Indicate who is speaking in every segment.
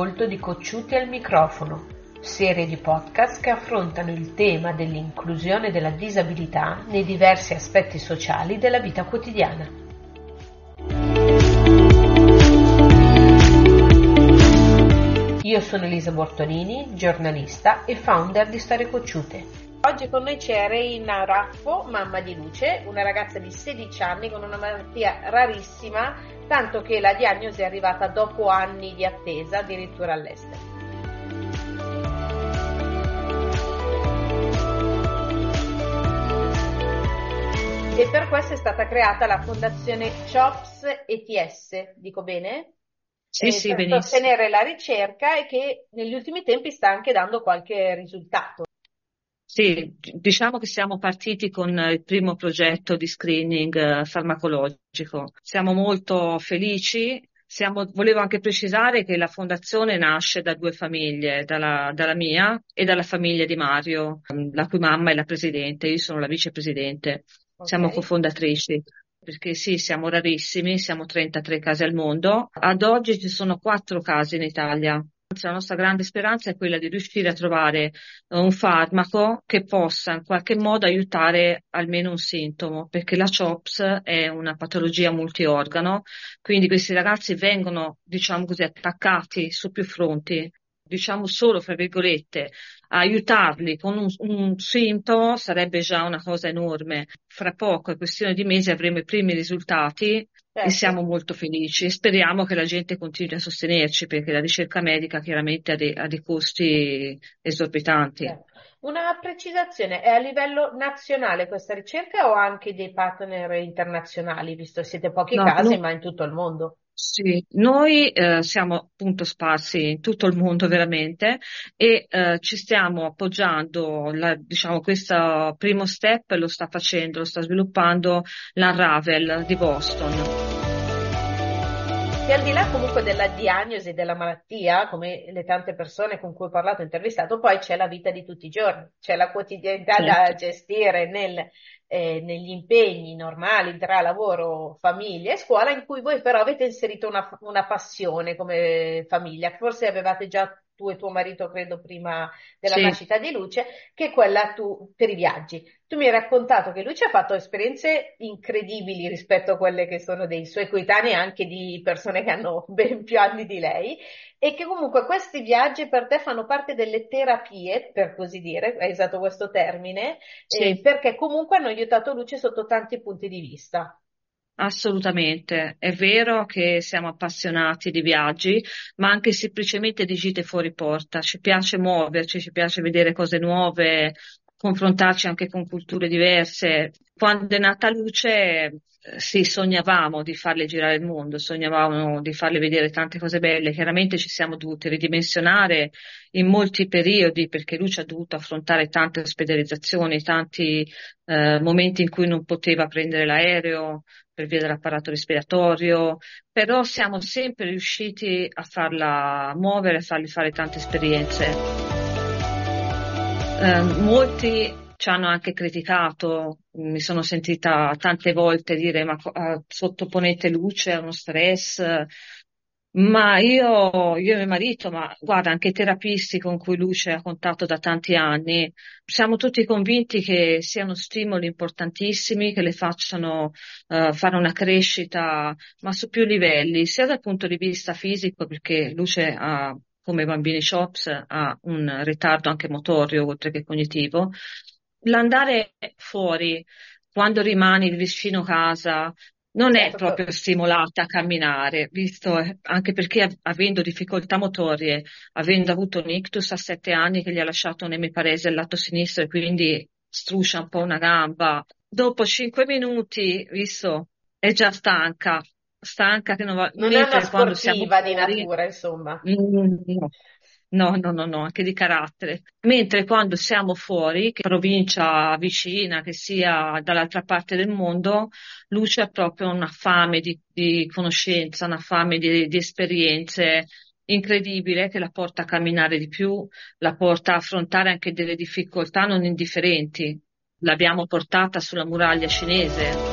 Speaker 1: all'ascolto di Cocciuti al microfono, serie di podcast che affrontano il tema dell'inclusione della disabilità nei diversi aspetti sociali della vita quotidiana. Io sono Elisa Bortolini, giornalista e founder di Storie Cocciute. Oggi con noi c'è Reina Raffo, mamma di Luce, una ragazza di 16 anni con una malattia rarissima, tanto che la diagnosi è arrivata dopo anni di attesa, addirittura all'estero. E per questo è stata creata la fondazione CHOPS ETS, dico bene?
Speaker 2: Sì, eh, sì, per
Speaker 1: benissimo. sostenere la ricerca e che negli ultimi tempi sta anche dando qualche risultato.
Speaker 2: Sì, diciamo che siamo partiti con il primo progetto di screening eh, farmacologico. Siamo molto felici. Siamo, volevo anche precisare che la fondazione nasce da due famiglie, dalla, dalla, mia e dalla famiglia di Mario, la cui mamma è la presidente, io sono la vicepresidente. Okay. Siamo cofondatrici perché sì, siamo rarissimi, siamo 33 casi al mondo. Ad oggi ci sono quattro casi in Italia la nostra grande speranza è quella di riuscire a trovare un farmaco che possa in qualche modo aiutare almeno un sintomo, perché la CHOPS è una patologia multiorgano, quindi questi ragazzi vengono, diciamo così, attaccati su più fronti, diciamo solo, fra virgolette, aiutarli con un, un, sintomo sarebbe già una cosa enorme. Fra poco, è questione di mesi, avremo i primi risultati Certo. E siamo molto felici e speriamo che la gente continui a sostenerci perché la ricerca medica chiaramente ha dei, ha dei costi esorbitanti.
Speaker 1: Certo. Una precisazione, è a livello nazionale questa ricerca o anche dei partner internazionali, visto che siete pochi no, casi, no. ma in tutto il mondo?
Speaker 2: Sì, noi eh, siamo appunto sparsi in tutto il mondo veramente e eh, ci stiamo appoggiando, la, diciamo, questo primo step lo sta facendo, lo sta sviluppando l'Unravel di Boston.
Speaker 1: E al di là comunque della diagnosi della malattia, come le tante persone con cui ho parlato e intervistato, poi c'è la vita di tutti i giorni, c'è la quotidianità certo. da gestire nel, eh, negli impegni normali tra lavoro, famiglia e scuola, in cui voi però avete inserito una, una passione come famiglia, forse avevate già tu e tuo marito, credo, prima della sì. nascita di Luce, che è quella tu per i viaggi. Tu mi hai raccontato che Luce ha fatto esperienze incredibili rispetto a quelle che sono dei suoi coetanei, anche di persone che hanno ben più anni di lei, e che comunque questi viaggi per te fanno parte delle terapie, per così dire, hai usato questo termine, sì. eh, perché comunque hanno aiutato Luce sotto tanti punti di vista.
Speaker 2: Assolutamente, è vero che siamo appassionati di viaggi, ma anche semplicemente di gite fuori porta. Ci piace muoverci, ci piace vedere cose nuove, confrontarci anche con culture diverse. Quando è nata Luce, eh, sì, sognavamo di farle girare il mondo, sognavamo di farle vedere tante cose belle. Chiaramente ci siamo dovuti ridimensionare in molti periodi perché Luce ha dovuto affrontare tante ospedalizzazioni, tanti eh, momenti in cui non poteva prendere l'aereo, per via dell'apparato respiratorio, però siamo sempre riusciti a farla muovere, a fargli fare tante esperienze. Eh, molti ci hanno anche criticato, mi sono sentita tante volte dire ma uh, sottoponete luce a uno stress, ma io, io e mio marito, ma guarda, anche i terapisti con cui Luce ha contatto da tanti anni, siamo tutti convinti che siano stimoli importantissimi, che le facciano uh, fare una crescita, ma su più livelli, sia dal punto di vista fisico, perché Luce ha, come bambini shops, ha un ritardo anche motorio oltre che cognitivo. L'andare fuori, quando rimani vicino casa, non è certo. proprio stimolata a camminare, visto anche perché avendo difficoltà motorie, avendo avuto un ictus a sette anni che gli ha lasciato un'emiparese al lato sinistro e quindi struscia un po' una gamba, dopo cinque minuti, visto, è già stanca, stanca che non va...
Speaker 1: Non è una sportiva di natura, insomma.
Speaker 2: Mm, no. No, no, no, no, anche di carattere. Mentre quando siamo fuori, che provincia vicina, che sia dall'altra parte del mondo, Luce ha proprio una fame di, di conoscenza, una fame di, di esperienze incredibile che la porta a camminare di più, la porta a affrontare anche delle difficoltà non indifferenti. L'abbiamo portata sulla muraglia cinese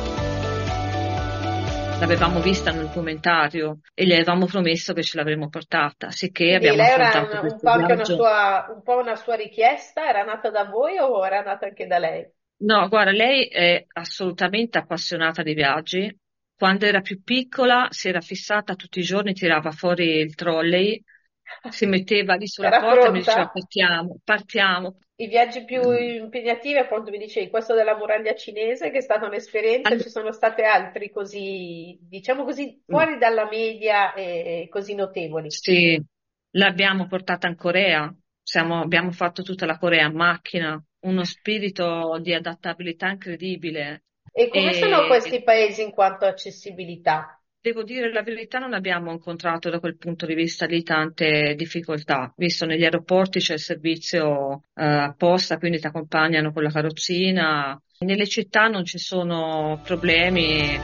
Speaker 2: l'avevamo vista nel documentario e gli avevamo promesso che ce l'avremmo portata, sicché
Speaker 1: Quindi
Speaker 2: abbiamo
Speaker 1: lei era
Speaker 2: affrontato
Speaker 1: un, un po' anche una sua, un po' una sua richiesta? Era nata da voi o era nata anche da lei?
Speaker 2: No, guarda, lei è assolutamente appassionata di viaggi. Quando era più piccola si era fissata tutti i giorni, tirava fuori il trolley, si metteva lì sulla
Speaker 1: Era
Speaker 2: porta e mi diceva
Speaker 1: pronta?
Speaker 2: partiamo, partiamo.
Speaker 1: I viaggi più impegnativi, appunto, mi dicevi, questo della muraglia cinese, che è stata un'esperienza,
Speaker 2: All-
Speaker 1: ci sono state altri così, diciamo così,
Speaker 2: mm,
Speaker 1: fuori dalla media e così notevoli.
Speaker 2: Sì, l'abbiamo portata in Corea, Siamo- abbiamo fatto tutta la Corea in macchina, uno spirito di adattabilità incredibile.
Speaker 1: E come sono
Speaker 2: E
Speaker 1: questi paesi in quanto a accessibilità?
Speaker 2: Devo dire la verità, non abbiamo incontrato da quel punto di vista lì tante difficoltà, visto negli aeroporti c'è il servizio eh, apposta, quindi ti accompagnano con la carrozzina. Nelle città non ci sono problemi.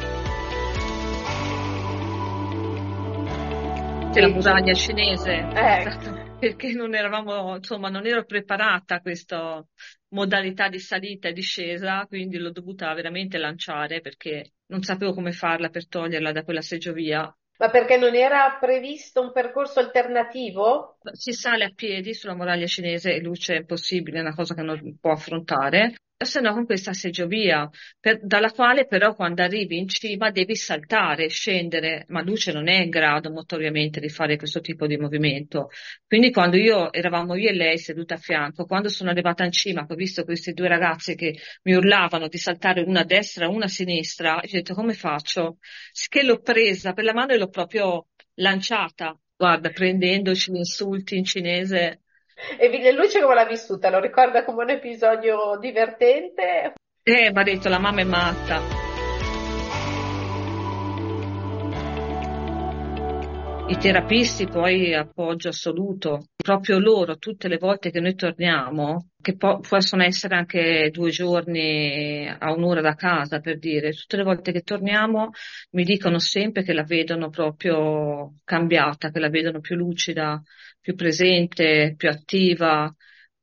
Speaker 2: La muraglia cinese,
Speaker 1: Eh,
Speaker 2: perché non eravamo, insomma, non ero preparata a questa modalità di salita e discesa, quindi l'ho dovuta veramente lanciare perché non sapevo come farla per toglierla da quella seggiovia.
Speaker 1: ma perché non era previsto un percorso alternativo?
Speaker 2: Si sale a piedi sulla muraglia cinese e luce è impossibile, è una cosa che non può affrontare. Se no, con questa seggiovia, per- dalla quale però quando arrivi in cima devi saltare, scendere, ma Luce non è in grado motoriamente di fare questo tipo di movimento. Quindi quando io, eravamo io e lei seduta a fianco, quando sono arrivata in cima, ho visto questi due ragazzi che mi urlavano di saltare una a destra una a sinistra, ho detto come faccio? Che l'ho presa per la mano e l'ho proprio lanciata, guarda, prendendoci gli insulti in cinese.
Speaker 1: E Viglielluce come l'ha vissuta? Lo ricorda come un episodio divertente?
Speaker 2: E mi ha detto la mamma è matta. I terapisti poi appoggio assoluto, proprio loro tutte le volte che noi torniamo, che po- possono essere anche due giorni a un'ora da casa per dire, tutte le volte che torniamo mi dicono sempre che la vedono proprio cambiata, che la vedono più lucida, più presente, più attiva.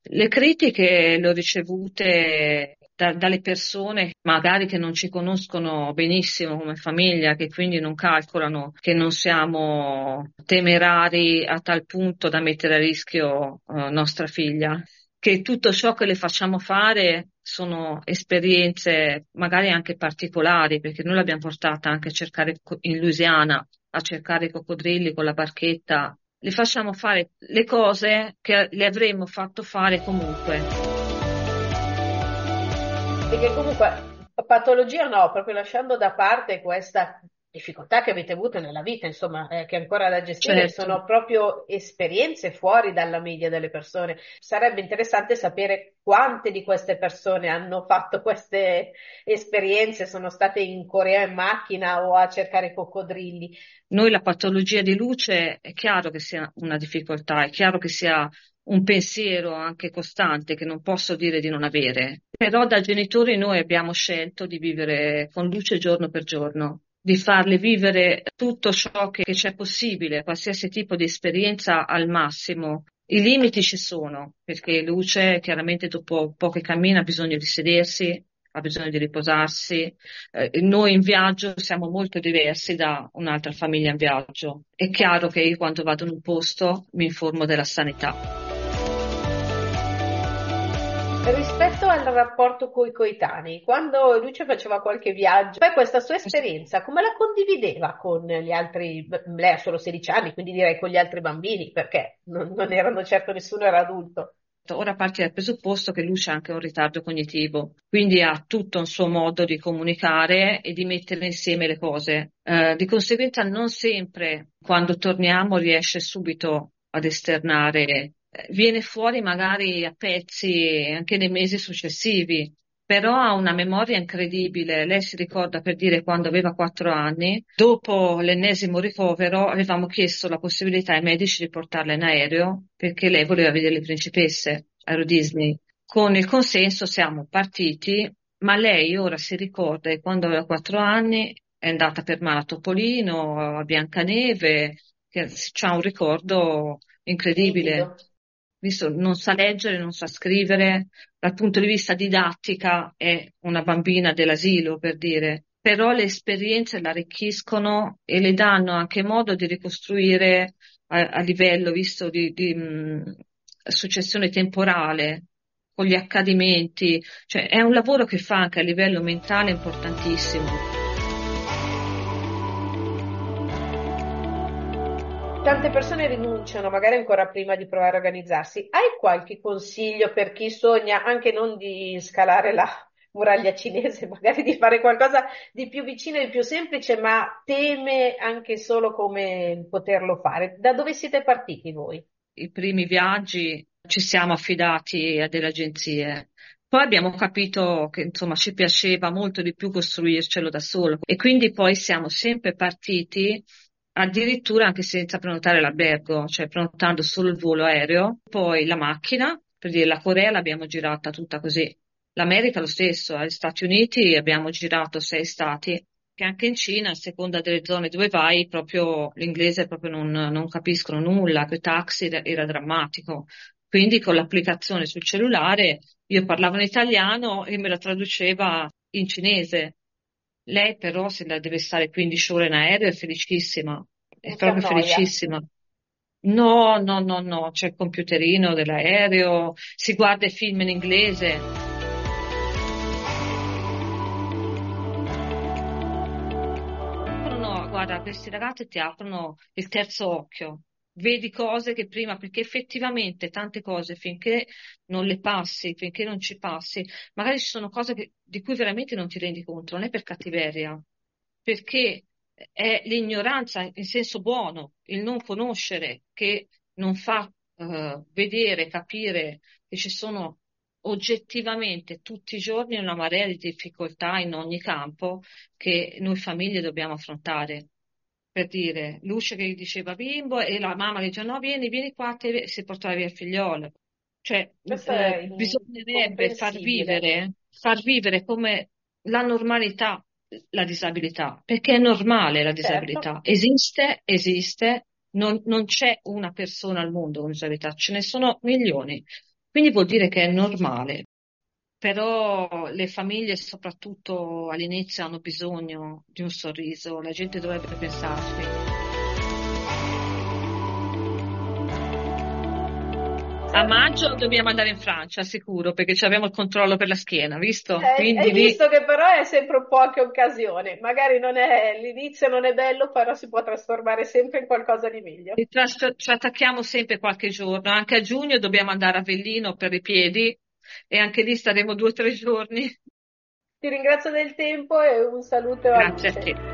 Speaker 2: Le critiche le ho ricevute da- dalle persone magari che non ci conoscono benissimo come famiglia, che quindi non calcolano che non siamo temerari a tal punto da mettere a rischio eh, nostra figlia, che tutto ciò che le facciamo fare sono esperienze magari anche particolari, perché noi l'abbiamo portata anche a cercare in Louisiana, a cercare i coccodrilli con la barchetta. Le facciamo fare le cose che le avremmo fatto fare comunque.
Speaker 1: Che comunque, patologia no, proprio lasciando da parte questa difficoltà che avete avuto nella vita, insomma, eh, che ancora da gestire,
Speaker 2: Certo.
Speaker 1: sono proprio esperienze fuori dalla media delle persone. Sarebbe interessante sapere quante di queste persone hanno fatto queste esperienze, sono state in Corea in macchina o a cercare coccodrilli.
Speaker 2: Noi la patologia di luce è chiaro che sia una difficoltà, è chiaro che sia un pensiero anche costante che non posso dire di non avere, però da genitori noi abbiamo scelto di vivere con luce giorno per giorno, di farle vivere tutto ciò che che c'è possibile, qualsiasi tipo di esperienza al massimo. I limiti ci sono, perché luce chiaramente dopo un po' che cammina ha bisogno di sedersi, ha bisogno di riposarsi. Eh, noi in viaggio siamo molto diversi da un'altra famiglia in viaggio. È chiaro che io quando vado in un posto mi informo della sanità.
Speaker 1: Rispetto al rapporto coi coetanei, quando Luce faceva qualche viaggio, poi questa sua esperienza, come la condivideva con gli altri, lei ha solo 16 anni, quindi direi con gli altri bambini, perché non, non erano certo nessuno era adulto.
Speaker 2: Ora parti dal presupposto che Luce ha anche un ritardo cognitivo, quindi ha tutto un suo modo di comunicare e di mettere insieme le cose. Eh, di conseguenza non sempre quando torniamo riesce subito ad esternare, viene fuori magari a pezzi anche nei mesi successivi, però ha una memoria incredibile. Lei si ricorda per dire quando aveva quattro anni, dopo l'ennesimo ricovero, avevamo chiesto la possibilità ai medici di portarla in aereo perché lei voleva vedere le principesse a Disney. Con il consenso siamo partiti, ma lei ora si ricorda che quando aveva quattro anni è andata per mare a Topolino, a Biancaneve, che ha un ricordo incredibile.
Speaker 1: Nitido.
Speaker 2: Visto, non sa leggere, non sa scrivere, dal punto di vista didattica è una bambina dell'asilo, per dire. però le esperienze l'arricchiscono e le danno anche modo di ricostruire a, a livello, visto, di, di mh, successione temporale, con gli accadimenti, cioè è un lavoro che fa anche a livello mentale importantissimo.
Speaker 1: Tante persone rinunciano, magari ancora prima di provare a organizzarsi. Hai qualche consiglio per chi sogna anche non di scalare la muraglia cinese, magari di fare qualcosa di più vicino e più semplice, ma teme anche solo come poterlo fare? Da dove siete partiti voi?
Speaker 2: I primi viaggi ci siamo affidati a delle agenzie. Poi abbiamo capito che insomma ci piaceva molto di più costruircelo da solo e quindi poi siamo sempre partiti addirittura anche senza prenotare l'albergo, cioè prenotando solo il volo aereo, poi la macchina, per dire la Corea l'abbiamo girata tutta così, l'America lo stesso, agli Stati Uniti abbiamo girato sei stati, che anche in Cina, a seconda delle zone dove vai, proprio l'inglese proprio non, non capiscono nulla, che taxi era, era drammatico. Quindi con l'applicazione sul cellulare io parlavo in italiano e me la traduceva in cinese lei però se la deve stare 15 ore in aereo è felicissima, è
Speaker 1: Non
Speaker 2: proprio felicissima. No, no, no, no, c'è il computerino dell'aereo, si guarda i film in inglese. Guarda, questi ragazzi ti aprono il terzo occhio. Vedi cose che prima, perché effettivamente tante cose finché non le passi, finché non ci passi, magari ci sono cose che- di cui veramente non ti rendi conto, non è per cattiveria, perché è l'ignoranza in senso buono, il non conoscere che non fa eh, vedere, capire che ci sono oggettivamente tutti i giorni una marea di difficoltà in ogni campo che noi famiglie dobbiamo affrontare. Per dire, Luce che diceva bimbo e la mamma che diceva no, vieni, vieni qua, te, si portava via il figliolo. Cioè, eh, bisognerebbe far vivere, far vivere come la normalità la disabilità, perché è normale la
Speaker 1: Certo,
Speaker 2: disabilità. Esiste, esiste, non, non c'è una persona al mondo con disabilità, ce ne sono milioni. Quindi vuol dire che è normale. Però le famiglie, soprattutto all'inizio, hanno bisogno di un sorriso, la gente dovrebbe pensarci. A maggio dobbiamo andare in Francia, sicuro, perché ci abbiamo il controllo per la schiena, visto?
Speaker 1: Eh,
Speaker 2: Quindi
Speaker 1: hai
Speaker 2: lì
Speaker 1: visto che però è sempre un po' anche occasione. Magari non è, l'inizio non è bello, però si può trasformare sempre in qualcosa di meglio.
Speaker 2: ci attacchiamo sempre qualche giorno. Anche a giugno dobbiamo andare a Avellino per i piedi e anche lì staremo due o tre giorni.
Speaker 1: Ti ringrazio del tempo e un saluto a
Speaker 2: Grazie a
Speaker 1: Luce.
Speaker 2: te.